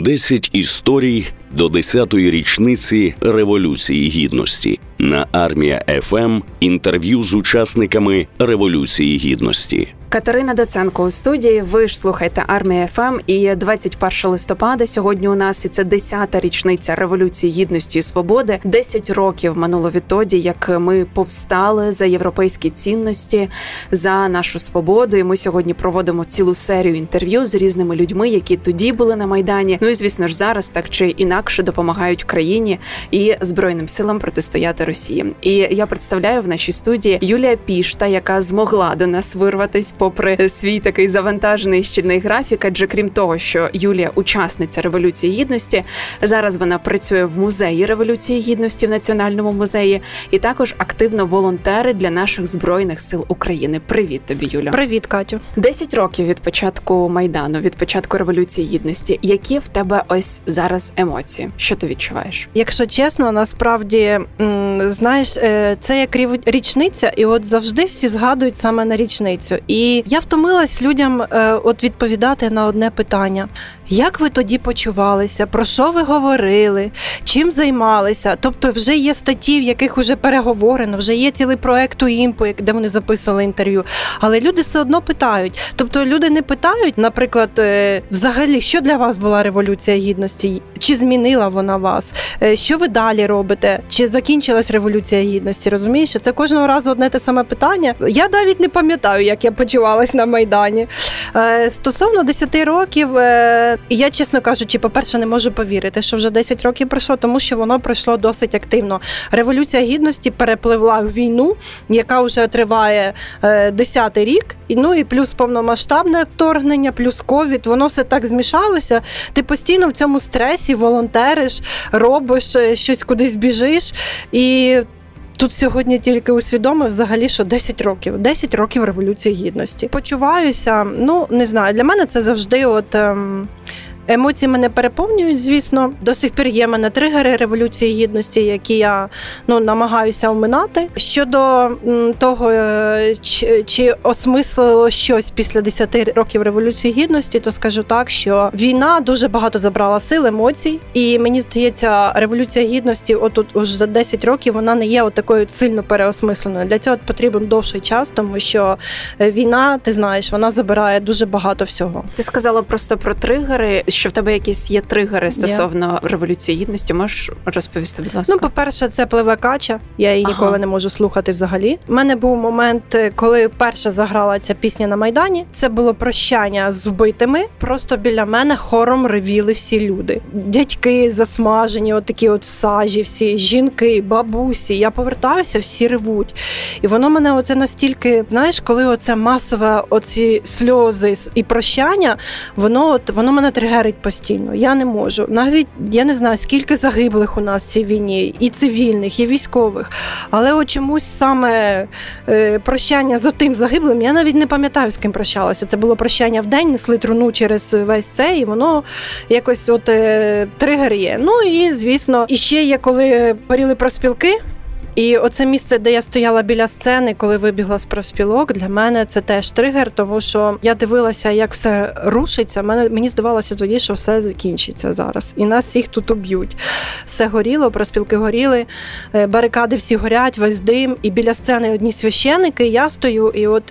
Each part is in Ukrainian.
10 історій до 10-ї річниці Революції Гідності на армія ФМ інтерв'ю з учасниками Революції Гідності. Катерина Даценко у студії. Ви ж слухаєте армія ФМ. І 21 листопада сьогодні у нас і це 10-та річниця революції гідності і свободи. 10 років минуло відтоді, як ми повстали за європейські цінності, за нашу свободу. І ми сьогодні проводимо цілу серію інтерв'ю з різними людьми, які тоді були на майдані. Ну і звісно ж зараз так чи інакше допомагають країні і збройним силам протистояти Росії. І я представляю в нашій студії Юлія Пішта, яка змогла до нас вирватись попри свій такий завантажений щільний графік. Адже крім того, що Юлія учасниця революції гідності, зараз вона працює в музеї революції гідності в національному музеї, і також активно волонтери для наших збройних сил України. Привіт тобі, Юля. Привіт, Катю. Десять років від початку майдану, від початку революції гідності. Які в тебе ось зараз емоції? Що ти відчуваєш? Якщо чесно, насправді знаєш, е, це як річниця, і от завжди всі згадують саме на річницю. І я втомилась людям е, от відповідати на одне питання: як ви тоді почувалися? Про що ви говорили? Чим займалися? Тобто, вже є статті, в яких вже переговорено, вже є цілий проект УІМПу, де вони записували інтерв'ю. Але люди все одно питають. Тобто, люди не питають, наприклад, е, взагалі, що для вас була революція гідності? Чи змінила вона вас? Е, що ви далі робите? Чи закінчилась революція гідності? Розумієш? Це кожного разу одне те саме питання. Я навіть не пам'ятаю, як я почувалась на майдані. Е, стосовно 10 років. І я, чесно кажучи, по-перше, не можу повірити, що вже 10 років пройшло, тому що воно пройшло досить активно. Революція гідності перепливла в війну, яка вже триває 10-й е, рік. Ну і плюс повномасштабне вторгнення, плюс ковід. Воно все так змішалося. Ти постійно в цьому стресі волонтериш, робиш е, щось кудись біжиш і. Тут сьогодні тільки усвідомив взагалі, що 10 років, 10 років революції гідності. Почуваюся, ну не знаю, для мене це завжди от. Ем, Емоції мене переповнюють, звісно. До сих пір є мене тригери революції гідності, які я ну намагаюся оминати. Щодо того, е, чи, чи осмислило щось після 10 років революції гідності, то скажу так, що війна дуже багато забрала сил, емоцій, і мені здається, революція гідності, отут уже 10 років, вона не є от такою сильно переосмисленою. Для цього потрібен довший час, тому що е, війна, ти знаєш, вона забирає дуже багато всього. Ти сказала просто про тригери що в тебе якісь є тригери стосовно yeah. революції гідності. Можеш розповісти, будь ласка? Ну, по-перше, це пливе кача. Я її ага. ніколи не можу слухати взагалі. У мене був момент, коли перша заграла ця пісня на майдані. Це було прощання з вбитими. Просто біля мене хором ревіли всі люди. Дядьки засмажені, от такі от в сажі, всі жінки, бабусі. Я повертаюся, всі ревуть. І воно мене оце настільки, знаєш, коли оце масове, оці сльози і прощання, воно от воно мене тригерить тригерить постійно. Я не можу. Навіть я не знаю, скільки загиблих у нас в цій війні, і цивільних, і військових. Але от чомусь саме е, прощання з тим загиблим, я навіть не пам'ятаю, з ким прощалася. Це було прощання в день, несли труну через весь цей, і воно якось от е, тригер є. Ну і звісно, і ще є, коли поріли про спілки. І оце місце, де я стояла біля сцени, коли вибігла з проспілок, для мене це теж тригер, тому що я дивилася, як все рушиться. Мене мені здавалося тоді, що все закінчиться зараз, і нас всіх тут уб'ють. Все горіло, проспілки горіли, е, барикади всі горять, весь дим. І біля сцени одні священики. Я стою, і от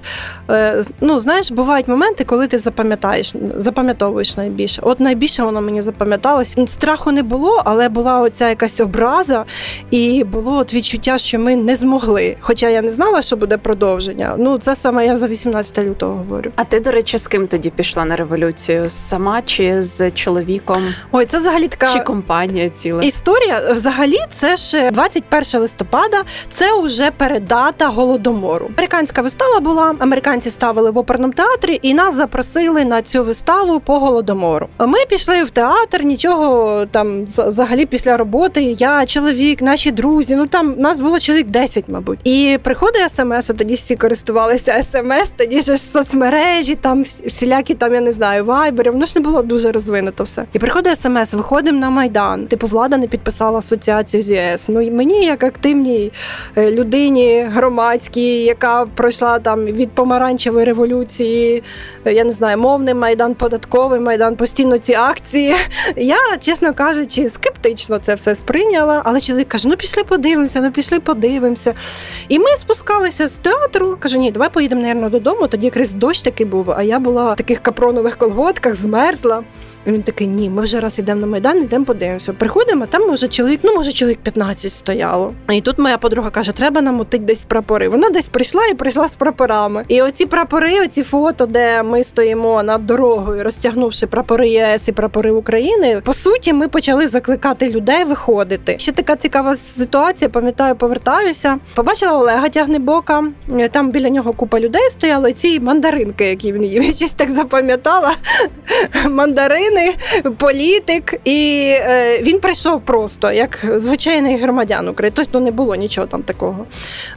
е, ну знаєш, бувають моменти, коли ти запам'ятаєш, запам'ятовуєш найбільше. От найбільше воно мені запам'яталось. Страху не було, але була оця якась образа, і було от відчуття відчуття, що ми не змогли. Хоча я не знала, що буде продовження. Ну це саме я за 18 лютого говорю. А ти, до речі, з ким тоді пішла на революцію? Сама чи з чоловіком? Ой, це взагалі така чи компанія ціла історія. Взагалі, це ж 21 листопада. Це вже передата голодомору. Американська вистава була. Американці ставили в оперному театрі, і нас запросили на цю виставу по голодомору. Ми пішли в театр, нічого там взагалі після роботи. Я чоловік, наші друзі. Ну там нас було чоловік 10, мабуть. І приходить смс, а тоді всі користувалися смс, тоді ж соцмережі, там всілякі там, я не знаю, вайбери. Воно ж не було дуже розвинуто все. І приходить смс, виходимо на майдан. Типу, влада не підписала асоціацію з ЄС. Ну мені, як активній е, людині громадській, яка пройшла там від помаранчевої революції, е, я не знаю, мовний майдан, податковий майдан, постійно ці акції. Я, чесно кажучи, скептично це все сприйняла. Але чоловік каже: ну пішли подивимося, ну пішли подивимося. І ми спускалися з театру. Кажу, ні, давай поїдемо, мабуть, додому. Тоді якраз дощ такий був, а я була в таких капронових колготках, змерзла. Він такий, ні, ми вже раз йдемо на майдан, йдемо подивимося. Приходимо, там може чоловік, ну може чоловік 15 стояло. І тут моя подруга каже, треба нам утить десь прапори. Вона десь прийшла і прийшла з прапорами. І оці прапори, оці фото, де ми стоїмо над дорогою, розтягнувши прапори ЄС і прапори України. По суті, ми почали закликати людей виходити. Ще така цікава ситуація. Пам'ятаю, повертаюся. Побачила Олега Тягнебока. Там біля нього купа людей стояло. Ці мандаринки, які він їв. Я щось так запам'ятала. Мандарин людини, політик, і е, він прийшов просто як звичайний громадян України. Тобто не було нічого там такого.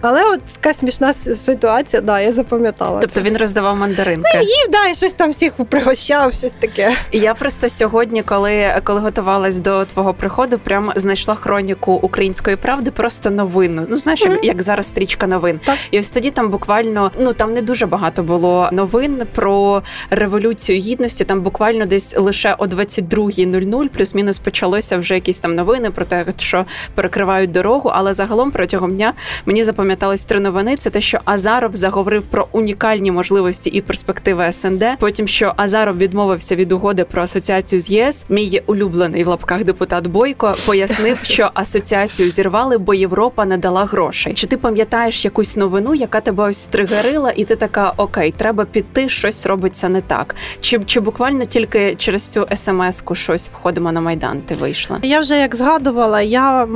Але от така смішна ситуація, да, я запам'ятала. Тобто це. він роздавав мандаринки? Ну, їв, да, і щось там всіх пригощав, щось таке. Я просто сьогодні, коли коли готувалась до твого приходу, прям знайшла хроніку української правди, просто новину. Ну знаєш, mm-hmm. як зараз стрічка новин. Так. І ось тоді там буквально ну там не дуже багато було новин про революцію гідності. Там буквально десь лише лише о 22.00 плюс-мінус почалося вже якісь там новини про те, що перекривають дорогу. Але загалом протягом дня мені запам'ятались три новини. Це те, що Азаров заговорив про унікальні можливості і перспективи СНД. Потім що Азаров відмовився від угоди про асоціацію з ЄС. Мій улюблений в лапках депутат Бойко пояснив, що асоціацію зірвали, бо Європа не дала грошей. Чи ти пам'ятаєш якусь новину, яка тебе ось тригерила, і ти така окей, треба піти, щось робиться не так? Чи чи буквально тільки через цю смс-ку щось входимо на майдан. Ти вийшла? Я вже як згадувала, я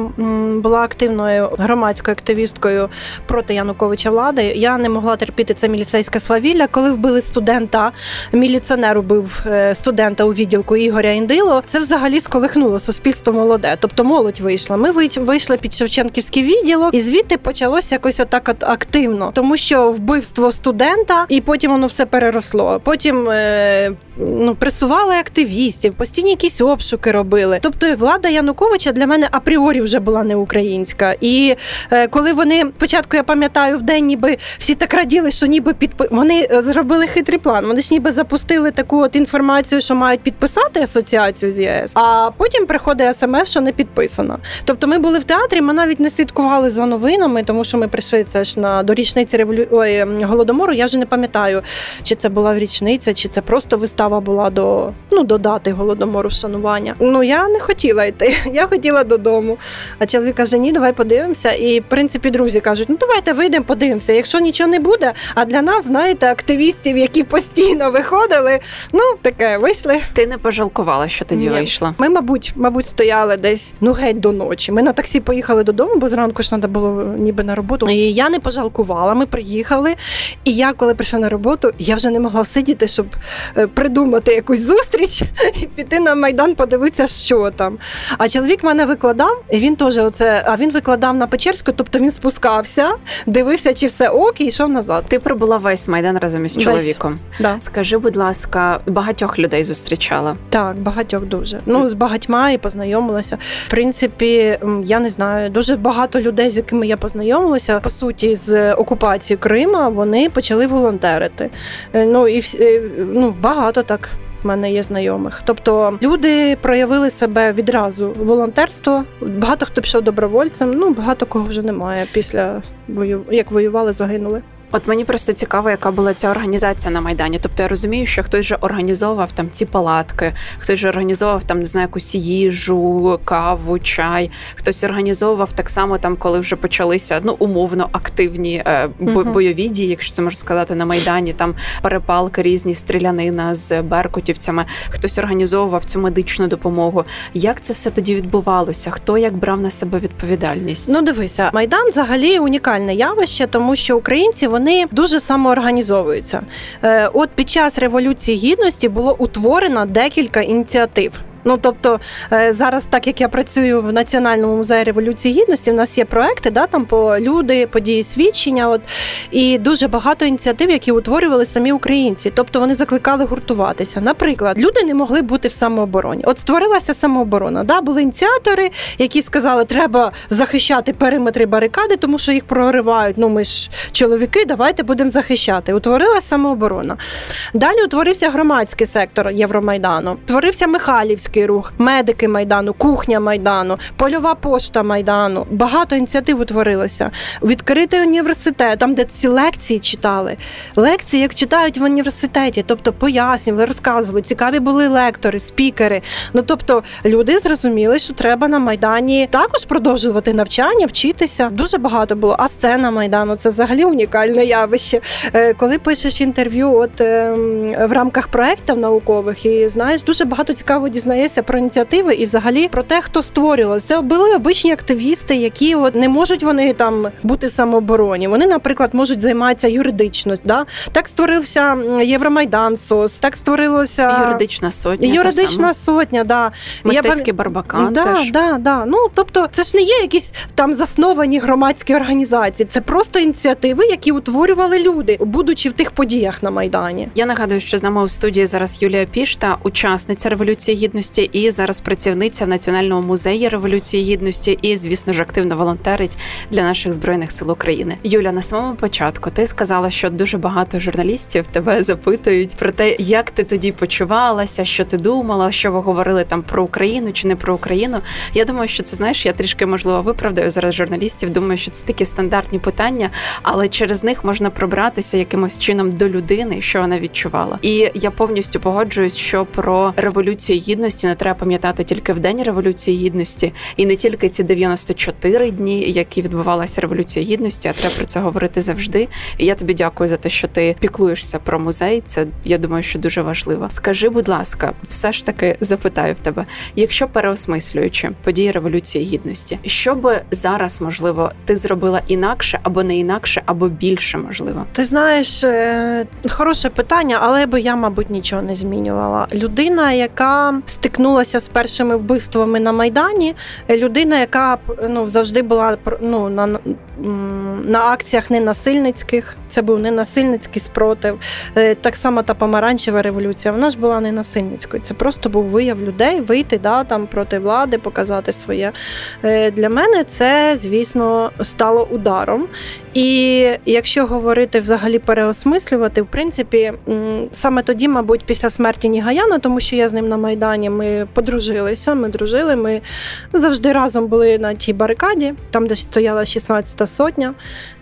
була активною громадською активісткою проти Януковича влади. Я не могла терпіти це міліцейське свавілля, коли вбили студента. Міліціонер убив е, студента у відділку Ігоря Індило. Це взагалі сколихнуло суспільство молоде. Тобто молодь вийшла. Ми вийшли під Шевченківський відділок, і звідти почалося якось отак от активно, тому що вбивство студента, і потім воно все переросло. Потім е, ну пресували активістів активістів, постійні якісь обшуки робили. Тобто влада Януковича для мене апріорі вже була не українська. І е, коли вони спочатку, я пам'ятаю, в день ніби всі так раділи, що ніби підпи... вони е, зробили хитрий план. Вони ж ніби запустили таку от інформацію, що мають підписати асоціацію з ЄС, а потім приходить смс, що не підписано. Тобто, ми були в театрі, ми навіть не слідкували за новинами, тому що ми прийшли це ж на до річниці револю... Ой, голодомору. Я вже не пам'ятаю, чи це була річниця, чи це просто вистава була до ну до дати голодомору вшанування. Ну я не хотіла йти, я хотіла додому. А чоловік каже: Ні, давай подивимося. І в принципі друзі кажуть: ну давайте вийдемо, подивимося. Якщо нічого не буде, а для нас, знаєте, активістів, які постійно виходили, ну таке вийшли. Ти не пожалкувала, що тоді Ні. вийшла? Ми, мабуть, мабуть, стояли десь ну геть до ночі. Ми на таксі поїхали додому, бо зранку ж треба було ніби на роботу. І я не пожалкувала. Ми приїхали. І я, коли прийшла на роботу, я вже не могла сидіти, щоб е, придумати якусь зустріч і піти на майдан, подивитися, що там. А чоловік мене викладав, і він теж оце. А він викладав на Печерську, тобто він спускався, дивився, чи все ок, і йшов назад. Ти пробула весь майдан разом із чоловіком. Да. Скажи, будь ласка, багатьох людей зустрічала? Так, багатьох дуже. Ну з багатьма і познайомилася. В принципі, я не знаю, дуже багато людей, з якими я познайомилася, по суті, з окупації Крима, вони почали волонтерити. Е, ну і е, ну багато так в мене є знайомих. Тобто люди проявили себе відразу волонтерство. Багато хто пішов добровольцем. Ну багато кого вже немає після бою, як воювали, загинули. От мені просто цікаво, яка була ця організація на майдані. Тобто я розумію, що хтось же організовував там ці палатки, хтось же організовував там не знаю, якусь їжу, каву, чай. Хтось організовував так само, там коли вже почалися ну умовно активні е, бойові дії, якщо це можна сказати, на майдані. Там перепалки різні стрілянина з беркутівцями. Хтось організовував цю медичну допомогу. Як це все тоді відбувалося? Хто як брав на себе відповідальність? Ну дивися, майдан взагалі унікальне явище, тому що українці вони дуже самоорганізовуються. Е, от під час революції гідності було утворено декілька ініціатив. Ну тобто е, зараз, так як я працюю в Національному музеї революції гідності, в нас є проекти, да, там по люди, події свідчення. От і дуже багато ініціатив, які утворювали самі українці. Тобто вони закликали гуртуватися. Наприклад, люди не могли бути в самообороні. От створилася самооборона. Да, Були ініціатори, які сказали, треба захищати периметри барикади, тому що їх проривають. Ну ми ж чоловіки, давайте будемо захищати. Утворилася самооборона. Далі утворився громадський сектор Євромайдану. Творився Михайлівський рух, медики майдану, кухня майдану, польова пошта майдану. Багато ініціатив утворилося. Відкритий університет, там де ці лекції читали. Лекції, як читають в університеті, тобто пояснювали, розказували. Цікаві були лектори, спікери. Ну тобто люди зрозуміли, що треба на майдані також продовжувати навчання, вчитися. Дуже багато було. А сцена майдану це взагалі унікальне явище. Е, коли пишеш інтерв'ю, от ем, в рамках проєктів наукових, і знаєш, дуже багато цікаво дізнаєшся про ініціативи і взагалі про те, хто створював. Це були обичні активісти, які от не можуть вони там бути самообороні. Вони, наприклад, можуть займатися юридично. Да? Так створився Євромайдан СОС, так створилося юридична сотня. Юридична сотня, да. Мистецький барбакан. Да, теж. Да, да. Ну тобто, це ж не є якісь там засновані громадські організації, це просто ініціативи, які утворювали люди, будучи в тих подіях на майдані. Я нагадую, що з нами у студії зараз Юлія Пішта, учасниця революції гідності, і зараз працівниця в Національному музеї революції гідності, і звісно ж активно волонтерить для наших збройних сил України. Юля, на самому початку ти сказала, що дуже багато журналістів тебе запитують про те, як ти тоді почувалася, що ти думала, що ви говорили там про Україну чи не про Україну. Я думаю, що це знаєш, я трішки можливо виправдаю зараз журналістів. Думаю, що це такі стандартні питання, але через них можна пробратися якимось чином до людини, що вона відчувала. І я повністю погоджуюсь, що про революцію гідності не треба пам'ятати тільки в день революції гідності, і не тільки ці 94 дні, які відбувалася революція гідності, а треба про це говорити завжди. І я тобі дякую за те, що ти піклуєшся про музей. Це я думаю, що дуже важливо. Скажи, будь ласка, все ж таки запитаю в тебе, якщо переосмислюючи події революції гідності, що би зараз можливо ти зробила інакше або не інакше, або більше можливо? Ти знаєш, е, хороше питання, але би я, мабуть, нічого не змінювала. Людина, яка стикнулася з першими вбивствами на майдані, людина, яка ну завжди була ну на на акціях ненасильницьких, це був ненасильницький спротив. Е, так само та помаранчева революція. Вона ж була ненасильницькою. Це просто був вияв людей вийти да, там проти влади, показати своє. Е, для мене це, звісно, стало ударом. І якщо говорити взагалі переосмислювати, в принципі, саме тоді, мабуть, після смерті Нігаяна, тому що я з ним на Майдані, ми подружилися, ми дружили. Ми завжди разом були на тій барикаді, там де стояла 16-та сотня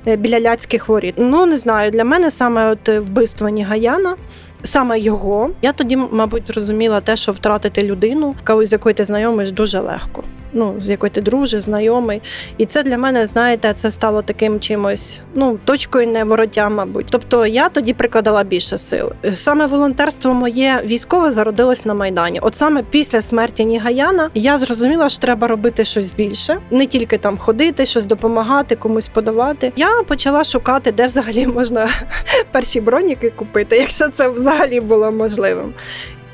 біля ляцьких воріт. Ну не знаю, для мене саме от вбивство Нігаяна. Саме його я тоді, мабуть, зрозуміла те, що втратити людину, з якою ти знайомиш, дуже легко ну, з якою ти дружиш, знайомий. І це для мене, знаєте, це стало таким чимось, ну, точкою невороття, мабуть. Тобто я тоді прикладала більше сил. Саме волонтерство моє військове зародилось на Майдані. От саме після смерті Нігаяна я зрозуміла, що треба робити щось більше, не тільки там ходити, щось допомагати, комусь подавати. Я почала шукати, де взагалі можна перші броніки купити, якщо це взагалі було можливим.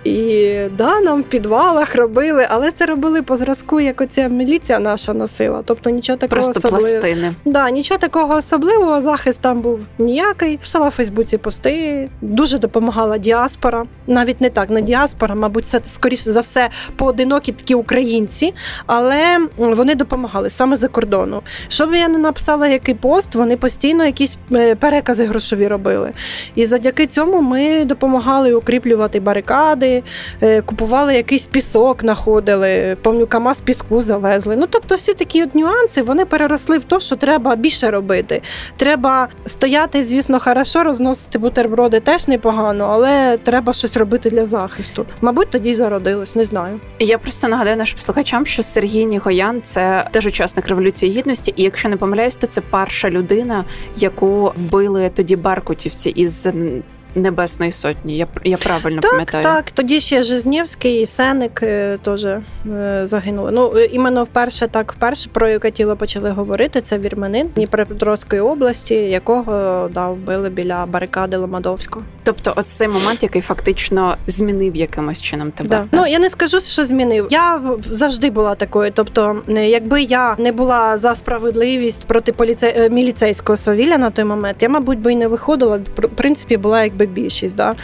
І да, нам в підвалах робили, але це робили по зразку, як оця міліція наша носила. Тобто нічого такого Просто особливого. пластини. Да, нічого такого особливого, захист там був ніякий. Писала в Фейсбуці пости, дуже допомагала діаспора. Навіть не так, не діаспора, мабуть, це скоріше за все поодинокі такі українці, але вони допомагали саме за кордону. Щоб я не написала який пост, вони постійно якісь е, перекази грошові робили. І завдяки цьому ми допомагали укріплювати барикади. Е, купували якийсь пісок, знаходили, пам'ятаю, КАМАЗ піску завезли. Ну тобто, всі такі от нюанси вони переросли в те, що треба більше робити. Треба стояти, звісно, хорошо, розносити бутерброди теж непогано, але треба щось робити для захисту. Мабуть, тоді й зародилось, не знаю. Я просто нагадаю нашим слухачам, що Сергій Нігоян це теж учасник революції гідності, і якщо не помиляюсь, то це перша людина, яку вбили тоді Беркутівці із Небесної Сотні. Я я правильно так, пам'ятаю. Так, тоді ще Жизнєвський і Сеник е, теж е, загинули. Ну іменно вперше так вперше про яке тіло почали говорити. Це вірменин Дніпропетровської області, якого да, вбили біля барикади Ломадовського. Тобто, оцей момент, який фактично змінив якимось чином тебе. Да. Ну я не скажу, що змінив. Я завжди була такою. Тобто, якби я не була за справедливість проти поліцей міліцейського свавілля на той момент, я мабуть би і не виходила. В принципі, була якби більшість. Да?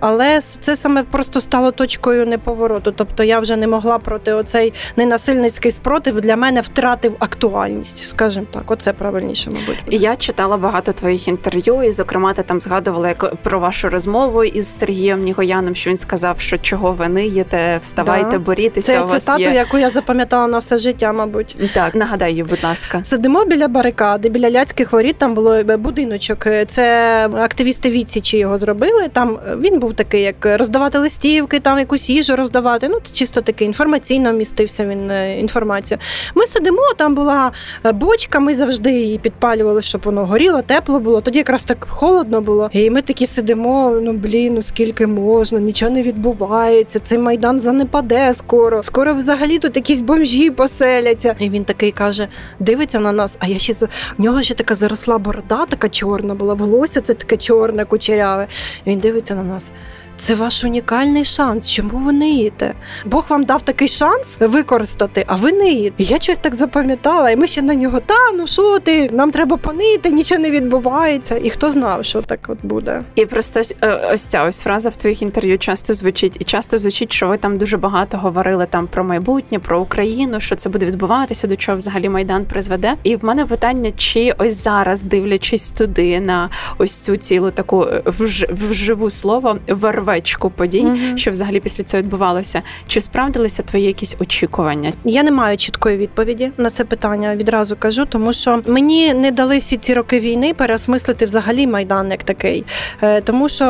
Але це саме просто стало точкою неповороту. Тобто я вже не могла проти оцей ненасильницький спротив для мене втратив актуальність, скажімо так. Оце правильніше, мабуть. Я читала багато твоїх інтерв'ю, і зокрема, ти там згадувала як про вашу розмову із Сергієм Нігояном, що він сказав, що чого ви ниєте, вставайте, да. борітеся. Це у вас цитату, є... яку я запам'ятала на все життя, мабуть. Так, нагадай, її, будь ласка. Сидимо біля барикади, біля ляцьких воріт. Там було будиночок. Це активісти відсічі його зробили. Там він був такий, як роздавати листівки, там якусь їжу роздавати. Ну чисто такий інформаційно містився він е, інформацію. Ми сидимо, там була е, бочка. Ми завжди її підпалювали, щоб воно горіло, тепло було. Тоді якраз так холодно було. І ми такі сидимо. Ну блін, ну скільки можна, нічого не відбувається. Цей майдан занепаде скоро. Скоро взагалі тут якісь бомжі поселяться. І він такий каже: дивиться на нас. А я ще в нього ще така заросла борода, така чорна була, волосся це таке чорне, кучеряве. Він дивиться на нас. Це ваш унікальний шанс. Чому ви ниєте? Бог вам дав такий шанс використати, а ви ниєте. Я щось так запам'ятала, і ми ще на нього та ну що ти? Нам треба понити, нічого не відбувається. І хто знав, що так от буде. І просто е, ось ця ось фраза в твоїх інтерв'ю часто звучить, і часто звучить, що ви там дуже багато говорили там про майбутнє, про Україну, що це буде відбуватися, до чого взагалі майдан призведе. І в мене питання, чи ось зараз, дивлячись туди на ось цю цілу таку е, вж, вживу слово верв вервечку подій, угу. що взагалі після цього відбувалося. Чи справдилися твої якісь очікування? Я не маю чіткої відповіді на це питання. Відразу кажу, тому що мені не дали всі ці роки війни переосмислити взагалі майдан як такий, е, тому що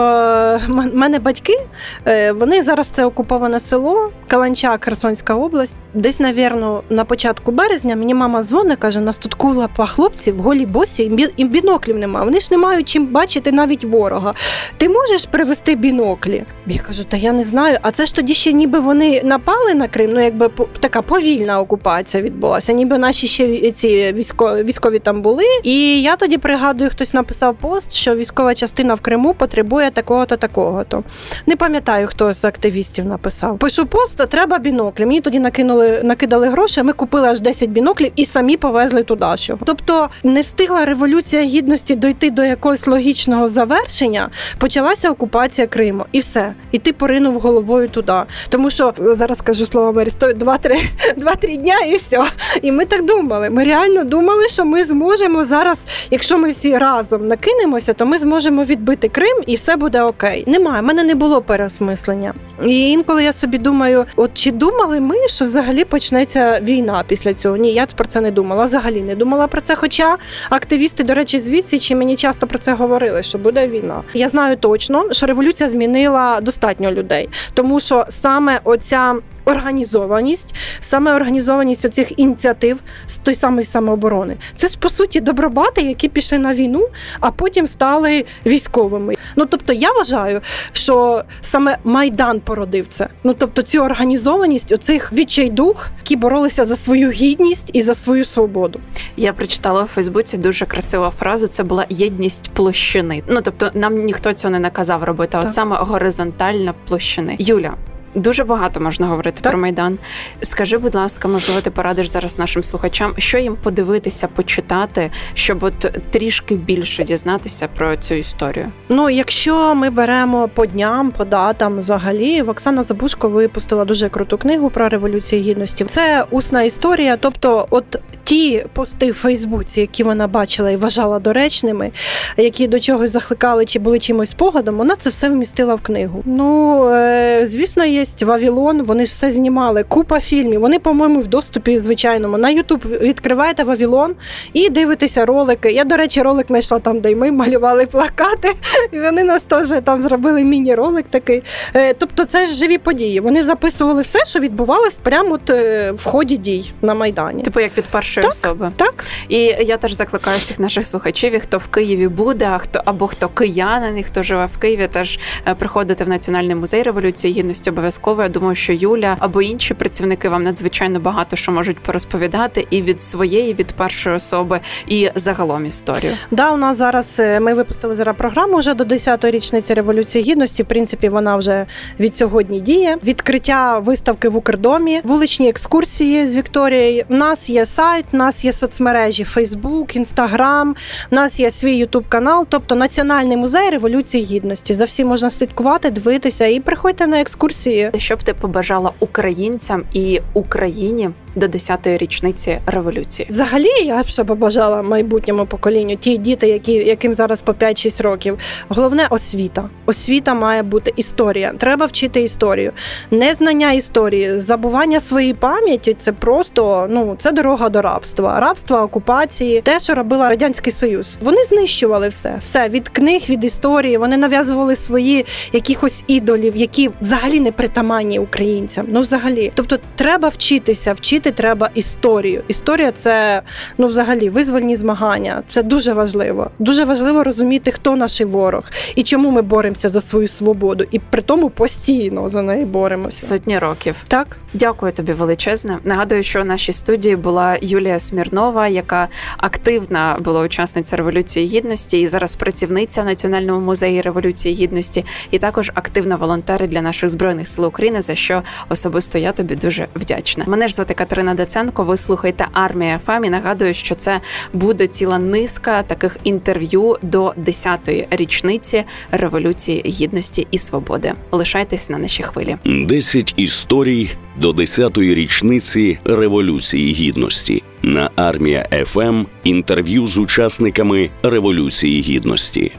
в мене батьки е, вони зараз це окуповане село Каланча, Херсонська область. Десь, навірно, на початку березня мені мама дзвонить, каже: нас тут кулапа хлопців, голі босі, і біноклів немає. Вони ж не мають чим бачити навіть ворога. Ти можеш привезти бінокль? Біноклі. Я кажу, та я не знаю. А це ж тоді ще ніби вони напали на Крим. Ну якби така повільна окупація відбулася. Ніби наші ще ці військові військові там були. І я тоді пригадую, хтось написав пост, що військова частина в Криму потребує такого-то, такого-то. Не пам'ятаю, хто з активістів написав. Пишу пост, треба біноклі. Мені тоді накинули, накидали гроші. Ми купили аж 10 біноклів і самі повезли туди. Що. Тобто не встигла революція гідності дойти до якогось логічного завершення. Почалася окупація Криму і все. І ти поринув головою туди. Тому що зараз скажу слово Мері, стоїть два-три два-три дня і все. І ми так думали. Ми реально думали, що ми зможемо зараз, якщо ми всі разом накинемося, то ми зможемо відбити Крим і все буде окей. Немає, в мене не було переосмислення. І інколи я собі думаю, от чи думали ми, що взагалі почнеться війна після цього? Ні, я про це не думала. Взагалі не думала про це. Хоча активісти, до речі, звідси чи мені часто про це говорили, що буде війна. Я знаю точно, що революція змінила змінила достатньо людей, тому що саме оця. Організованість, саме організованість оцих ініціатив з той самої самооборони. Це ж по суті добробати, які пішли на війну, а потім стали військовими. Ну тобто, я вважаю, що саме майдан породив це. Ну тобто, цю організованість, оцих відчайдух, які боролися за свою гідність і за свою свободу. Я прочитала у Фейсбуці дуже красиву фразу. Це була єдність площини. Ну тобто, нам ніхто цього не наказав робити. а От саме горизонтальна площини. Юля. Дуже багато можна говорити так. про майдан. Скажи, будь ласка, можливо, ти порадиш зараз нашим слухачам, що їм подивитися, почитати, щоб от трішки більше дізнатися про цю історію. Ну, якщо ми беремо по дням, по датам, взагалі, Оксана Забушко випустила дуже круту книгу про революцію гідності. Це усна історія. Тобто, от ті пости в Фейсбуці, які вона бачила і вважала доречними, які до чогось закликали чи були чимось спогадом, вона це все вмістила в книгу. Ну е, звісно, є Вавілон. Вони ж все знімали. Купа фільмів. Вони, по-моєму, в доступі звичайному на Ютуб відкриваєте Вавілон і дивитеся ролики. Я, до речі, ролик знайшла там, де й ми малювали плакати. І вони нас теж там зробили міні-ролик такий. Е, тобто, це ж живі події. Вони записували все, що відбувалось прямо от е, в ході дій на майдані. Типу, як від першої так, особи. Так і я теж закликаю всіх наших слухачів, і хто в Києві буде, а хто або хто киянин, і хто живе в Києві, теж е, приходити в Національний музей революції гідності обов'язково. Я думаю, що Юля або інші працівники вам надзвичайно багато що можуть порозповідати і від своєї, від першої особи, і загалом історію. Да, у нас зараз е, ми випустили зараз програму вже до 10-ї річниці революції гідності. В принципі, вона вже від сьогодні діє. Відкриття виставки в Укрдомі, вуличні екскурсії з Вікторією. У нас є сайт, у нас є соцмережі Фейсбук, Інстаграм. У нас є свій Ютуб канал, тобто Національний музей революції гідності. За всім можна слідкувати, дивитися і приходьте на екскурсії. Що б ти побажала українцям і Україні до 10-ї річниці революції? Взагалі, я б ще побажала майбутньому поколінню, ті діти, які яким зараз по 5-6 років. Головне освіта. Освіта має бути історія. Треба вчити історію. Незнання історії, забування своєї пам'яті це просто ну це дорога до рабства, рабства, окупації, те, що робила радянський союз. Вони знищували все, все від книг, від історії. Вони нав'язували свої якихось ідолів, які взагалі не притаманні українцям. Ну, взагалі, тобто, треба вчитися, вчити треба історію. Історія це ну, взагалі, визвольні змагання. Це дуже важливо. Дуже важливо розуміти, хто наш ворог і чому ми боремося за свою свободу, і при тому постійно за неї боремося. Сотні років. Так, дякую тобі величезне. Нагадую, що в нашій студії була Юлія Смірнова, яка активна була учасниця революції гідності і зараз працівниця в Національному музеї революції гідності, і також активна волонтер для наших збройних сил України. За що особисто я тобі дуже вдячна. Мене ж звати Катерина Даценко. Ви слухаєте армія ФМ і Нагадую, що це буде ціла низка таких інтерв'ю до 10-ї річниці революції гідності і свободи. Лишайтесь на нашій хвилі. 10 історій до 10-ї річниці революції гідності на армія ФМ інтерв'ю з учасниками революції гідності.